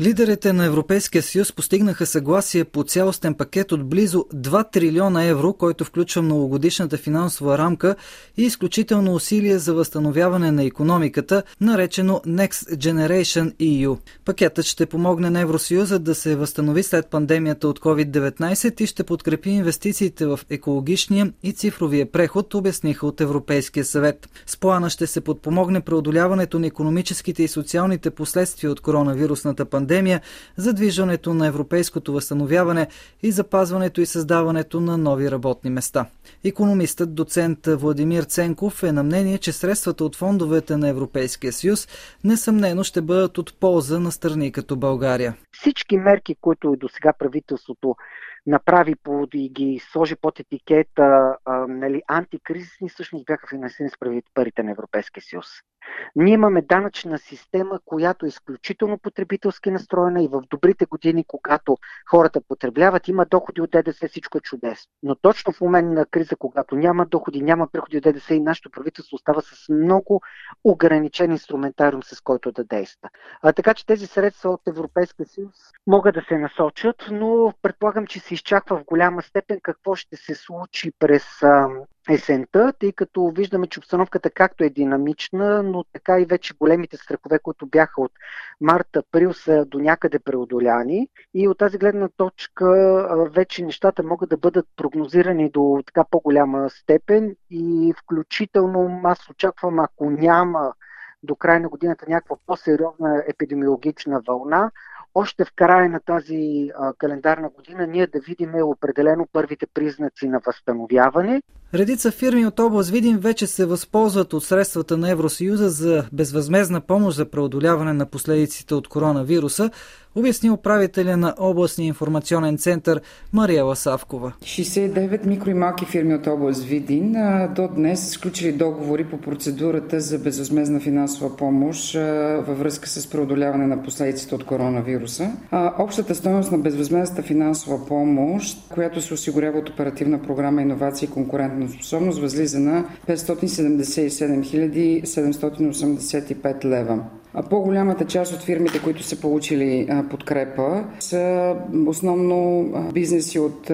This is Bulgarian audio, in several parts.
Лидерите на Европейския съюз постигнаха съгласие по цялостен пакет от близо 2 трилиона евро, който включва многогодишната финансова рамка и изключително усилие за възстановяване на економиката, наречено Next Generation EU. Пакетът ще помогне на Евросъюза да се възстанови след пандемията от COVID-19 и ще подкрепи инвестициите в екологичния и цифровия преход, обясниха от Европейския съвет. С плана ще се подпомогне преодоляването на економическите и социалните последствия от коронавирусната пандемия пандемия, задвижването на европейското възстановяване и запазването и създаването на нови работни места. Економистът доцент Владимир Ценков е на мнение, че средствата от фондовете на Европейския съюз несъмнено ще бъдат от полза на страни като България. Всички мерки, които и до сега правителството направи по, и ги сложи под етикета а, нали, антикризисни, всъщност бяха финансирани с парите на Европейския съюз. Ние имаме данъчна система, която е изключително потребителски настроена и в добрите години, когато хората потребяват, има доходи от ДДС, всичко е чудесно. Но точно в момент на криза, когато няма доходи, няма приходи от ДДС и нашето правителство остава с много ограничен инструментариум, с който да действа. А, така че тези средства от Европейския съюз могат да се насочат, но предполагам, че се изчаква в голяма степен какво ще се случи през есента, тъй като виждаме, че обстановката както е динамична, но така и вече големите страхове, които бяха от март-април са до някъде преодоляни. И от тази гледна точка вече нещата могат да бъдат прогнозирани до така по-голяма степен и включително аз очаквам, ако няма до края на годината някаква по-сериозна епидемиологична вълна, още в края на тази календарна година ние да видим определено първите признаци на възстановяване. Редица фирми от област Видин вече се възползват от средствата на Евросъюза за безвъзмезна помощ за преодоляване на последиците от коронавируса, обясни управителя на областния информационен център Мариела Савкова. 69 микро и малки фирми от област Видин до днес са сключили договори по процедурата за безвъзмезна финансова помощ във връзка с преодоляване на последиците от коронавируса. Общата стоеност на безвъзмезната финансова помощ, която се осигурява от оперативна програма Инновации и конкурентна способност, възлиза на 577 785 лева. По-голямата част от фирмите, които са получили подкрепа, са основно бизнеси от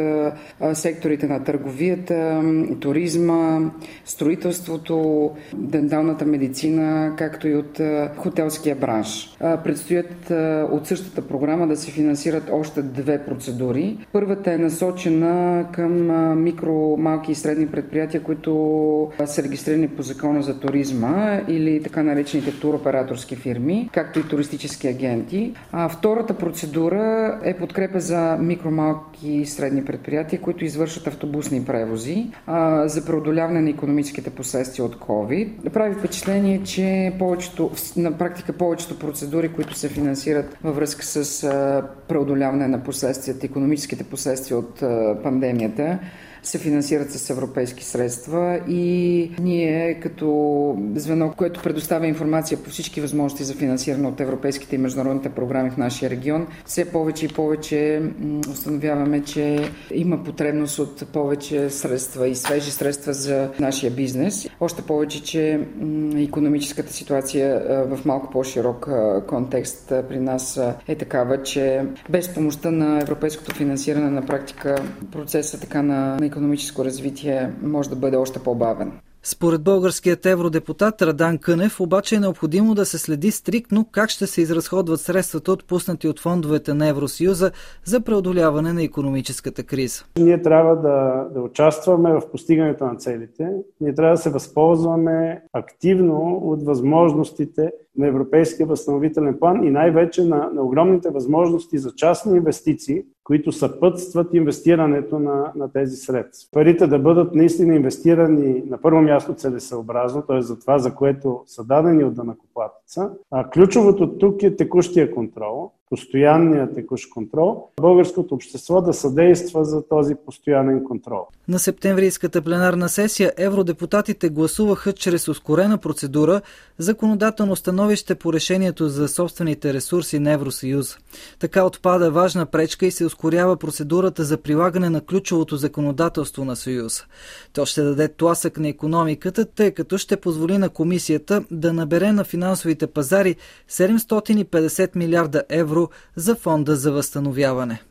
секторите на търговията, туризма, строителството, денталната медицина, както и от хотелския бранш. Предстоят от същата програма да се финансират още две процедури. Първата е насочена към микро, малки и средни предприятия, които са регистрирани по закона за туризма или така наречените туроператорски фирми, както и туристически агенти. А втората процедура е подкрепа за микромалки и средни предприятия, които извършват автобусни превози а, за преодоляване на економическите последствия от COVID. Прави впечатление, че повечето, на практика повечето процедури, които се финансират във връзка с преодоляване на последствията, економическите последствия от пандемията, се финансират с европейски средства и ние като звено, което предоставя информация по всички възможности за финансиране от европейските и международните програми в нашия регион, все повече и повече установяваме, че има потребност от повече средства и свежи средства за нашия бизнес. Още повече, че економическата ситуация в малко по-широк контекст при нас е такава, че без помощта на европейското финансиране на практика процеса така на, на економическо развитие може да бъде още по-бавен. Според българският евродепутат Радан Кънев обаче е необходимо да се следи стриктно как ще се изразходват средствата отпуснати от фондовете на Евросъюза за преодоляване на економическата криза. Ние трябва да, да участваме в постигането на целите. Ние трябва да се възползваме активно от възможностите на Европейския възстановителен план и най-вече на, на огромните възможности за частни инвестиции, които съпътстват инвестирането на, на тези средства. Парите да бъдат наистина инвестирани на първо място целесъобразно, т.е. за това, за което са дадени от данакоплатеца. А ключовото тук е текущия контрол. Постоянния текущ контрол, българското общество да съдейства за този постоянен контрол. На септемврийската пленарна сесия евродепутатите гласуваха чрез ускорена процедура законодателно становище по решението за собствените ресурси на Евросъюз. Така отпада важна пречка и се ускорява процедурата за прилагане на ключовото законодателство на Съюз. То ще даде тласък на економиката, тъй като ще позволи на комисията да набере на финансовите пазари 750 милиарда за фонда за възстановяване.